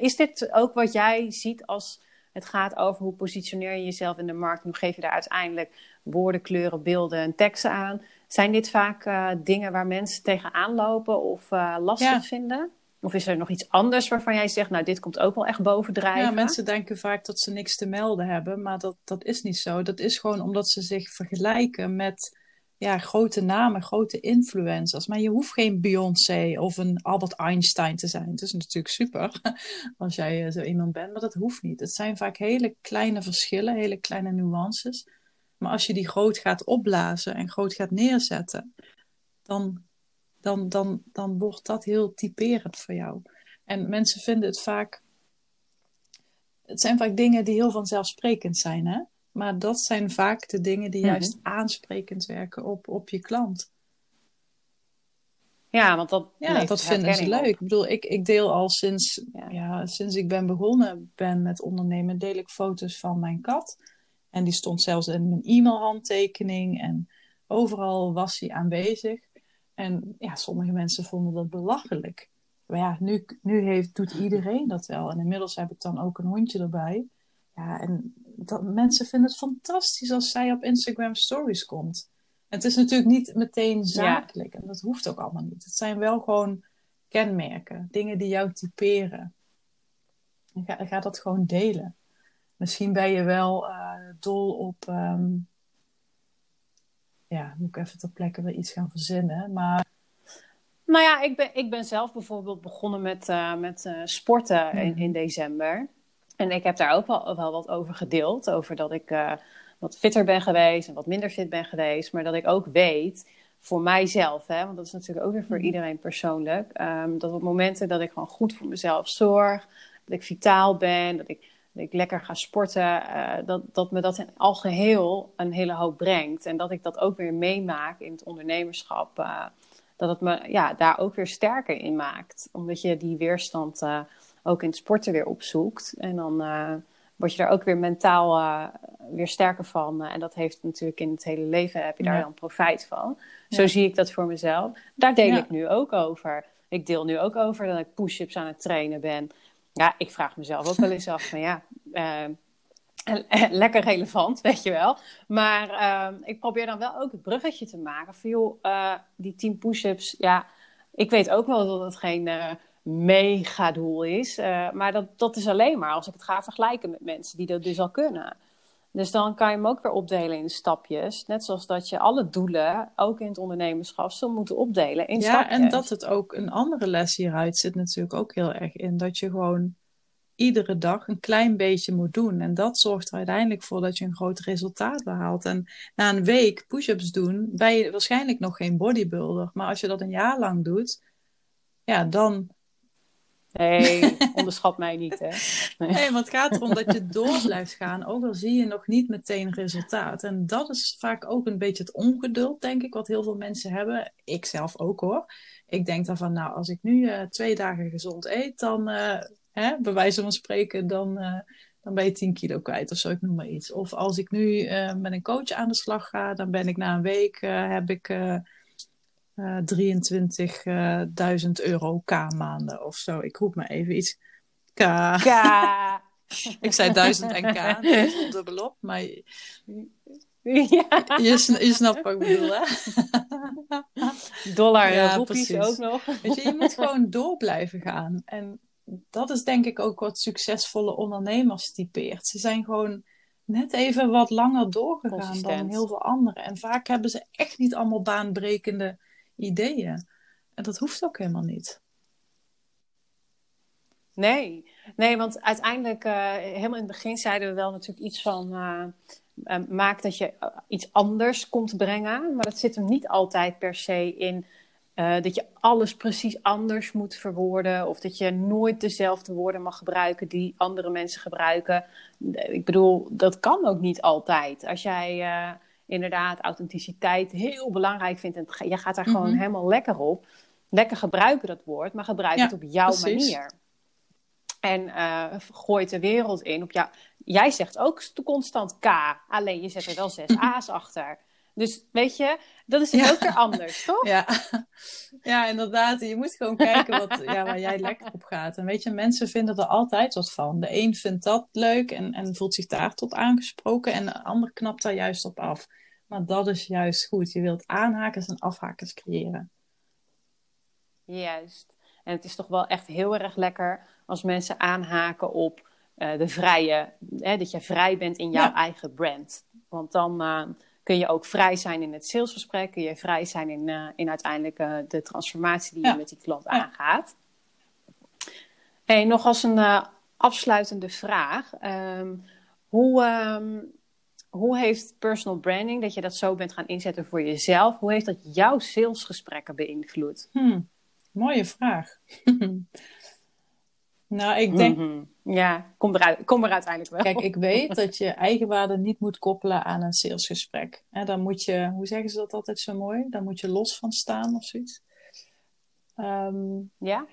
is dit ook wat jij ziet als het gaat over hoe positioneer je jezelf in de markt? Hoe geef je daar uiteindelijk woorden, kleuren, beelden en teksten aan? Zijn dit vaak uh, dingen waar mensen tegenaan lopen of uh, lastig ja. vinden? Of is er nog iets anders waarvan jij zegt, nou, dit komt ook wel echt bovendrijven? Ja, mensen denken vaak dat ze niks te melden hebben, maar dat, dat is niet zo. Dat is gewoon omdat ze zich vergelijken met ja, grote namen, grote influencers. Maar je hoeft geen Beyoncé of een Albert Einstein te zijn. Het is natuurlijk super [laughs] als jij eh, zo iemand bent, maar dat hoeft niet. Het zijn vaak hele kleine verschillen, hele kleine nuances. Maar als je die groot gaat opblazen en groot gaat neerzetten, dan, dan, dan, dan wordt dat heel typerend voor jou. En mensen vinden het vaak. Het zijn vaak dingen die heel vanzelfsprekend zijn, hè? Maar dat zijn vaak de dingen die juist mm -hmm. aansprekend werken op, op je klant. Ja, want dat, ja, dat vinden ze leuk. Op. Ik bedoel, ik, ik deel al sinds, ja. ja. sinds ik ben begonnen ben met ondernemen, deel ik foto's van mijn kat. En die stond zelfs in mijn e-mailhandtekening en overal was hij aanwezig. En ja, sommige mensen vonden dat belachelijk. Maar ja, nu, nu heeft, doet iedereen dat wel. En inmiddels heb ik dan ook een hondje erbij. Ja, en dat, mensen vinden het fantastisch als zij op Instagram stories komt. het is natuurlijk niet meteen zakelijk. Ja. En dat hoeft ook allemaal niet. Het zijn wel gewoon kenmerken. Dingen die jou typeren. En ga, ga dat gewoon delen. Misschien ben je wel uh, dol op... Um, ja, moet ik even ter plekke weer iets gaan verzinnen. Maar... Nou ja, ik ben, ik ben zelf bijvoorbeeld begonnen met, uh, met uh, sporten in, in december. En ik heb daar ook wel, wel wat over gedeeld. Over dat ik uh, wat fitter ben geweest en wat minder fit ben geweest. Maar dat ik ook weet, voor mijzelf, hè, want dat is natuurlijk ook weer voor iedereen persoonlijk. Um, dat op momenten dat ik gewoon goed voor mezelf zorg. Dat ik vitaal ben. Dat ik, dat ik lekker ga sporten. Uh, dat, dat me dat in al geheel een hele hoop brengt. En dat ik dat ook weer meemaak in het ondernemerschap. Uh, dat het me ja, daar ook weer sterker in maakt. Omdat je die weerstand ook in het sporten weer opzoekt. En dan uh, word je daar ook weer mentaal uh, weer sterker van. Uh, en dat heeft natuurlijk in het hele leven, heb je daar ja. dan profijt van. Zo zie ik dat voor mezelf. Daar deel ja. ik nu ook over. Ik deel nu ook over dat ik push-ups aan het trainen ben. Ja, ik vraag mezelf ook wel eens af van ja... [laughs] lekker relevant, weet je wel. Maar ik probeer dan wel ook het bruggetje te maken. Van joh, die 10 push-ups, ja, ik weet ook wel dat het geen mega doel is. Uh, maar dat, dat is alleen maar als ik het ga vergelijken met mensen die dat dus al kunnen. Dus dan kan je hem ook weer opdelen in stapjes. Net zoals dat je alle doelen, ook in het ondernemerschap, zal moeten opdelen in ja, stapjes. Ja, en dat het ook een andere les hieruit zit natuurlijk ook heel erg in. Dat je gewoon iedere dag een klein beetje moet doen. En dat zorgt er uiteindelijk voor dat je een groot resultaat behaalt. En na een week push-ups doen, ben je waarschijnlijk nog geen bodybuilder. Maar als je dat een jaar lang doet, ja, dan [laughs] Nee, onderschat mij niet, hè. Nee. nee, want het gaat erom dat je door blijft gaan, ook al zie je nog niet meteen resultaat. En dat is vaak ook een beetje het ongeduld, denk ik, wat heel veel mensen hebben. Ik zelf ook, hoor. Ik denk dan van, nou, als ik nu uh, twee dagen gezond eet, dan, uh, hè, bij wijze van spreken, dan, uh, dan ben je 10 kilo kwijt of zo, ik noem maar iets. Of als ik nu met een coach aan de slag ga, dan ben ik na een week, heb ik 23.000 euro K-maanden of zo. Ik roep maar even iets. K. K. [laughs] ik zei 1000 en K, dus dubbelop, maar je, ja. je, je, snapt wat ik bedoel, hè? Dollar ja, roepies ook nog. Weet je, je moet gewoon door blijven gaan. En dat is denk ik ook wat succesvolle ondernemers typeert. Ze zijn gewoon net even wat langer doorgegaan Consistent. dan heel veel anderen. En vaak hebben ze echt niet allemaal baanbrekende ideeën. En dat hoeft ook helemaal niet. Nee, nee want uiteindelijk, uh, helemaal in het begin zeiden we wel natuurlijk iets van. Uh, maak dat je iets anders komt brengen. Maar dat zit hem niet altijd per se in dat je alles precies anders moet verwoorden. Of dat je nooit dezelfde woorden mag gebruiken die andere mensen gebruiken. Ik bedoel, dat kan ook niet altijd. Als jij inderdaad authenticiteit heel belangrijk vindt. En je gaat daar gewoon mhm. helemaal lekker op. Lekker gebruiken dat woord, maar gebruik het op jouw manier. En uh, gooi het de wereld in. Op jou. Jij zegt ook constant K, alleen je zet er wel zes A's achter. Dus weet je, dat is ja. ook weer anders, toch? Ja. ja, inderdaad. Je moet gewoon kijken wat, ja, waar jij lekker op gaat. En weet je, mensen vinden er altijd wat van. De een vindt dat leuk en, en voelt zich daar tot aangesproken. En de ander knapt daar juist op af. Maar dat is juist goed. Je wilt aanhakers en afhakers creëren. Juist. En het is toch wel echt heel erg lekker als mensen aanhaken op uh, de vrije, hè, dat je vrij bent in jouw eigen brand. Want dan uh, kun je ook vrij zijn in het salesgesprek, kun je vrij zijn in, uh, in uiteindelijk de transformatie die ja. je met die klant ja. aangaat. Hey, nog als een afsluitende vraag. Um, hoe, um, hoe heeft personal branding, dat je dat zo bent gaan inzetten voor jezelf, hoe heeft dat jouw salesgesprekken beïnvloed? Hmm, mooie vraag. [laughs] nou, ik denk. Mm-hmm. Ja, kom, eruit, kom er uiteindelijk wel. Kijk, ik weet [laughs] dat je eigenwaarde niet moet koppelen aan een salesgesprek. En dan moet je, hoe zeggen ze dat altijd zo mooi? Dan moet je los van staan of zoiets. Um, ja?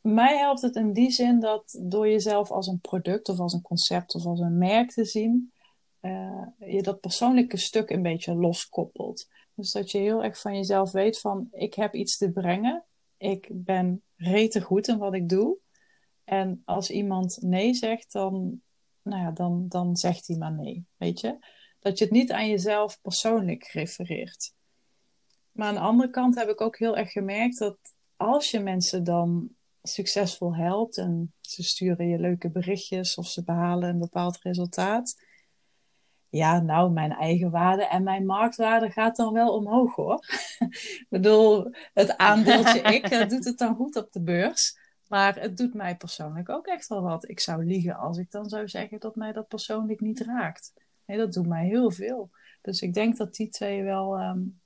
Mij helpt het in die zin dat door jezelf als een product of als een concept of als een merk te zien, uh, je dat persoonlijke stuk een beetje loskoppelt. Dus dat je heel erg van jezelf weet van ik heb iets te brengen. Ik ben rete goed in wat ik doe. En als iemand nee zegt, dan, nou ja, dan, dan zegt hij maar nee. Weet je? Dat je het niet aan jezelf persoonlijk refereert. Maar aan de andere kant heb ik ook heel erg gemerkt dat als je mensen dan succesvol helpt en ze sturen je leuke berichtjes of ze behalen een bepaald resultaat, ja, nou, mijn eigen waarde en mijn marktwaarde gaat dan wel omhoog hoor. [laughs] ik bedoel, het aandeeltje [laughs] ik dat doet het dan goed op de beurs. Maar het doet mij persoonlijk ook echt wel wat. Ik zou liegen als ik dan zou zeggen dat mij dat persoonlijk niet raakt. Nee, dat doet mij heel veel. Dus ik denk dat die twee wel. Um...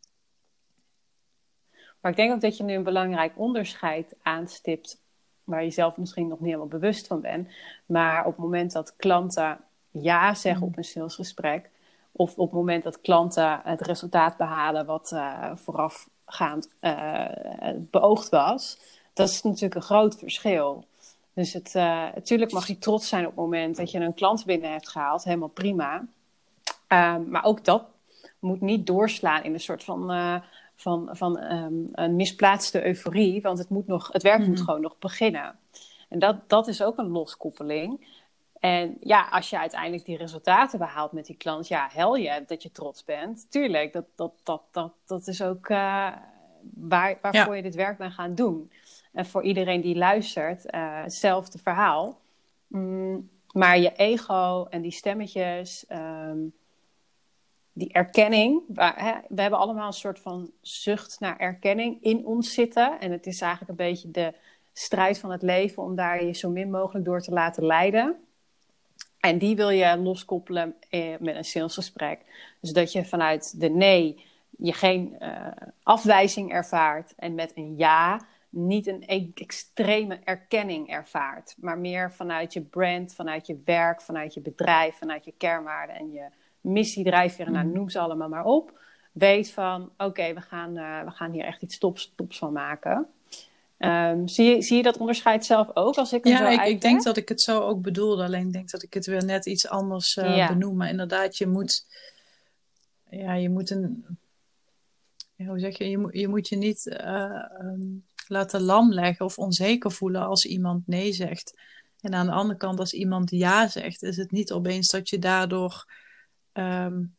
Maar ik denk ook dat je nu een belangrijk onderscheid aanstipt. Waar je zelf misschien nog niet helemaal bewust van bent. Maar op het moment dat klanten ja zeggen op een salesgesprek. Of op het moment dat klanten het resultaat behalen wat uh, voorafgaand uh, beoogd was. Dat is natuurlijk een groot verschil. Dus het, uh, natuurlijk mag je trots zijn op het moment dat je een klant binnen hebt gehaald. Helemaal prima. Um, maar ook dat moet niet doorslaan in een soort van, van, van um, een misplaatste euforie. Want het, moet nog, het werk mm -hmm. moet mhm. gewoon nog beginnen. En dat, dat is ook een loskoppeling. En ja, als je uiteindelijk die resultaten behaalt met die klant, ja, hel je dat je trots bent. Tuurlijk, dat, dat, dat, dat, dat is ook, uh, waar, waarvoor je dit werk bent gaan doen. En voor iedereen die luistert, uh, hetzelfde verhaal. Mm, maar je ego en die stemmetjes, ehm, die erkenning. hè, we hebben allemaal een soort van zucht naar erkenning in ons zitten. En het is eigenlijk een beetje de strijd van het leven om daar je zo min mogelijk door te laten leiden. En die wil je loskoppelen eh, met een salesgesprek. Dus dat je vanuit de nee je geen uh, afwijzing ervaart en met een ja niet een e-, extreme erkenning ervaart, maar meer vanuit je brand, vanuit je werk, vanuit je bedrijf, vanuit je kernwaarden en je missie, drijfveren, nou, mm. noem ze allemaal maar op. Weet van, oké, we, gaan, uh, we gaan hier echt iets tops, tops van maken. Um, zie, je, zie je dat onderscheid zelf ook als ik het ja, ik, ik, denk dat ik het zo ook bedoelde. Alleen denk dat ik het weer net iets anders uh, ja. benoem. Maar inderdaad, je moet, ja, je moet een, ja, hoe zeg je, je moet je, moet je niet uh, um, laten lam leggen of onzeker voelen als iemand nee zegt. En aan de andere kant, als iemand ja zegt, is het niet opeens dat je daardoor um,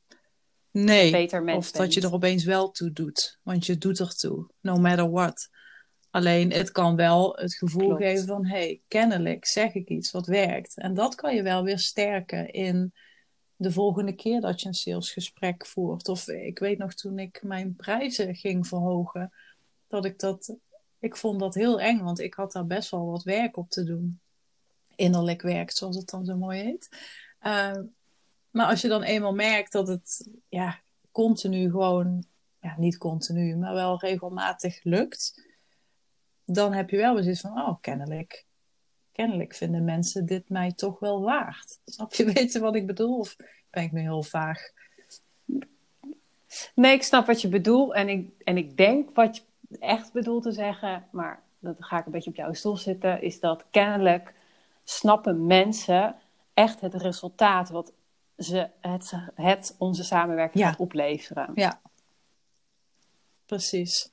nee, of dat je er opeens wel toe doet. Want je doet er toe, no matter what. Alleen het kan wel het gevoel Klopt. geven van, hey, kennelijk zeg ik iets wat werkt. En dat kan je wel weer sterken in de volgende keer dat je een salesgesprek voert. Of ik weet nog toen ik mijn prijzen ging verhogen, dat ik dat, ik vond dat heel eng, want ik had daar best wel wat werk op te doen. Innerlijk werk, zoals het dan zo mooi heet. Uh, maar als je dan eenmaal merkt dat het ja, continu gewoon, ja, niet continu, maar wel regelmatig lukt dan heb je wel zoiets van, oh, kennelijk, kennelijk vinden mensen dit mij toch wel waard. Snap je [laughs] weten wat ik bedoel? Of ben ik nu heel vaag? Nee, ik snap wat je bedoelt. En ik, en ik denk wat je echt bedoelt te zeggen, maar dat ga ik een beetje op jouw stoel zitten, is dat kennelijk snappen mensen echt het resultaat wat ze het, het onze samenwerking gaat opleveren. Ja, precies.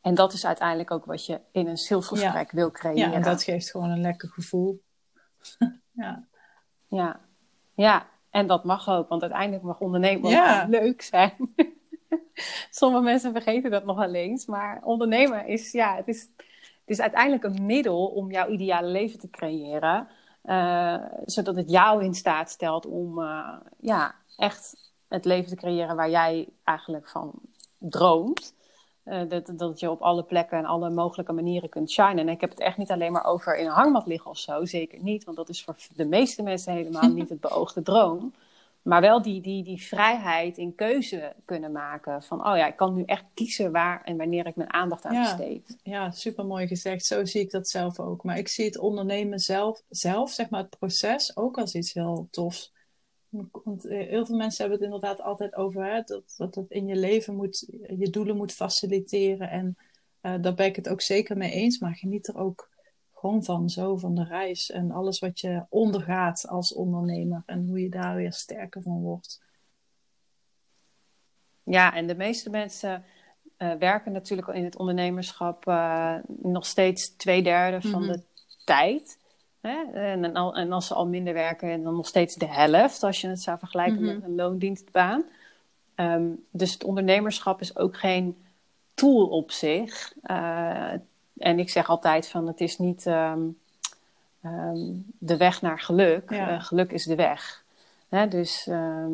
En dat is uiteindelijk ook wat je in een salesgesprek wil creëren. Ja, en dat geeft gewoon een lekker gevoel. [laughs] ja. ja. Ja, en dat mag ook, want uiteindelijk mag ondernemen ja. leuk zijn. [laughs] Sommige mensen vergeten dat nog wel eens, maar ondernemen is, ja, het is, het is uiteindelijk een middel om jouw ideale leven te creëren. Uh, zodat het jou in staat stelt om uh, ja, echt het leven te creëren waar jij eigenlijk van droomt. Uh, dat, dat je op alle plekken en alle mogelijke manieren kunt shinen. En ik heb het echt niet alleen maar over in een hangmat liggen of zo. Zeker niet, want dat is voor de meeste mensen helemaal niet het beoogde droom. Maar wel die, die, die vrijheid in keuze kunnen maken. Van, oh ja, ik kan nu echt kiezen waar en wanneer ik mijn aandacht aan besteed. Ja, super mooi gezegd. Zo zie ik dat zelf ook. Maar ik zie het ondernemen zelf, zelf zeg maar het proces, ook als iets heel tofs. Want eh, heel veel mensen hebben het inderdaad altijd over hè, dat, dat het in je leven moet, je doelen moet faciliteren. En uh, daar ben ik het ook zeker mee eens. Maar geniet er ook gewoon van, zo van de reis. En alles wat je ondergaat als ondernemer. En hoe je daar weer sterker van wordt. Ja, en de meeste mensen uh, werken natuurlijk in het ondernemerschap uh, nog steeds twee derde van mm -hmm. de tijd. Hè? En, en, als ze al minder werken, dan nog steeds de helft, als je het zou vergelijken mm-hmm. met een loondienstbaan. Um, dus het ondernemerschap is ook geen tool op zich. Uh, en ik zeg altijd van het is niet um, um, de weg naar geluk. Ja. Uh, geluk is de weg. Hè? Dus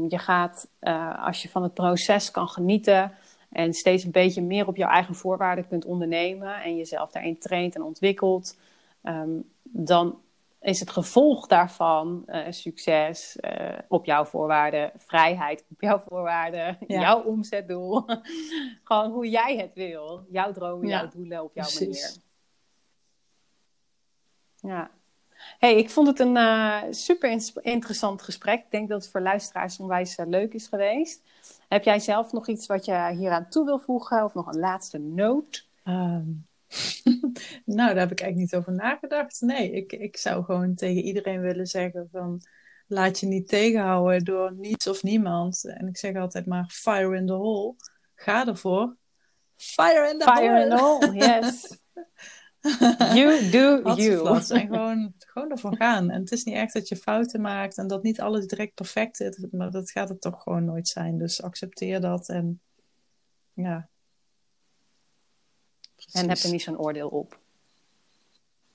je gaat, uh, als je van het proces kan genieten en steeds een beetje meer op jouw eigen voorwaarden kunt ondernemen en jezelf daarin traint en ontwikkelt, dan is het gevolg daarvan uh, succes uh, op jouw voorwaarden, vrijheid op jouw voorwaarden, [laughs] ja. jouw omzetdoel. [laughs] Gewoon hoe jij het wil. Jouw dromen, ja. jouw doelen op jouw Precies. manier. Ja. Hey, ik vond het een uh, super interessant gesprek. Ik denk dat het voor luisteraars onwijs leuk is geweest. Heb jij zelf nog iets wat je hier aan toe wil voegen of nog een laatste noot? Um [laughs] nou, daar heb ik eigenlijk niet over nagedacht. Nee, ik, ik zou gewoon tegen iedereen willen zeggen van... Laat je niet tegenhouden door niets of niemand. En ik zeg altijd maar fire in the hole. Ga ervoor. Fire in the fire hole. Fire in the hole, yes. [laughs] you do you. En gewoon, gewoon ervoor gaan. En het is niet echt dat je fouten maakt en dat niet alles direct perfect is. Maar dat gaat het toch gewoon nooit zijn. Dus accepteer dat en ja, En heb er niet zo'n oordeel op.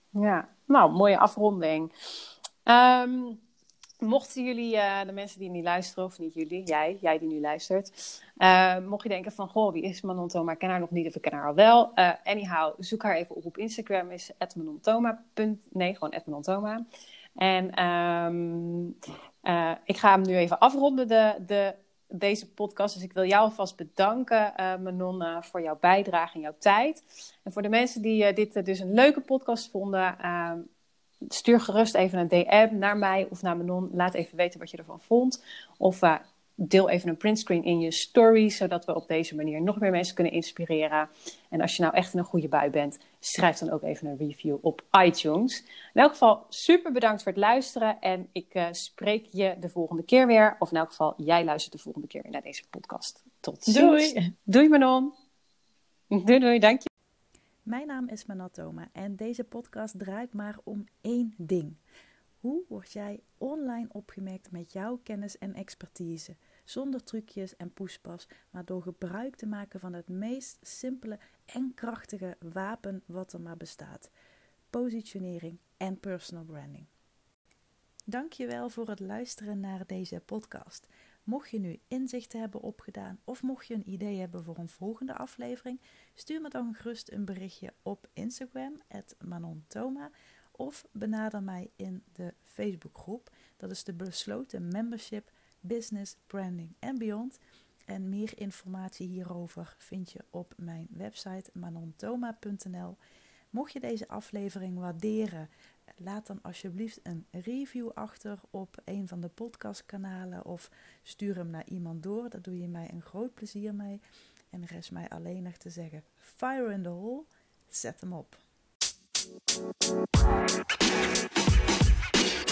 Ja, nou, mooie afronding. Um, mochten jullie, uh, de mensen die nu luisteren, of niet jullie, jij, jij die nu luistert, uh, mocht je denken van, goh, wie is Manon Thoma? Ik ken haar nog niet of ik ken haar al wel. Uh, anyhow, zoek haar even op op Instagram, is @manontoma. Nee, gewoon @manontoma. En um, ik ga hem nu even afronden, de, de, deze podcast. Dus ik wil jou alvast bedanken, Manon, voor jouw bijdrage en jouw tijd. En voor de mensen die dit dus een leuke podcast vonden stuur gerust even een DM naar mij of naar Manon. Laat even weten wat je ervan vond. Of uh, deel even een printscreen in je story, zodat we op deze manier nog meer mensen kunnen inspireren. En als je nou echt in een goede bui bent, schrijf dan ook even een review op iTunes. In elk geval super bedankt voor het luisteren en ik uh, spreek je de volgende keer weer. Of in elk geval, jij luistert de volgende keer weer naar deze podcast. Tot ziens. Doei. Doei Manon. Doei doei, dank je. Mijn naam is Manatoma en deze podcast draait maar om één ding. Hoe word jij online opgemerkt met jouw kennis en expertise? Zonder trucjes en poespas, maar door gebruik te maken van het meest simpele en krachtige wapen wat er maar bestaat: positionering en personal branding. Dankjewel voor het luisteren naar deze podcast. Mocht je nu inzichten hebben opgedaan of mocht je een idee hebben voor een volgende aflevering, stuur me dan gerust een berichtje op Instagram, @manontoma, of benader mij in de Facebookgroep. Dat is de besloten membership Business, Branding en Beyond. En meer informatie hierover vind je op mijn website manontoma.nl. Mocht je deze aflevering waarderen, laat dan alsjeblieft een review achter op een van de podcastkanalen of stuur hem naar iemand door. Daar doe je mij een groot plezier mee. En er mij alleen nog te zeggen: fire in the hole, zet hem op.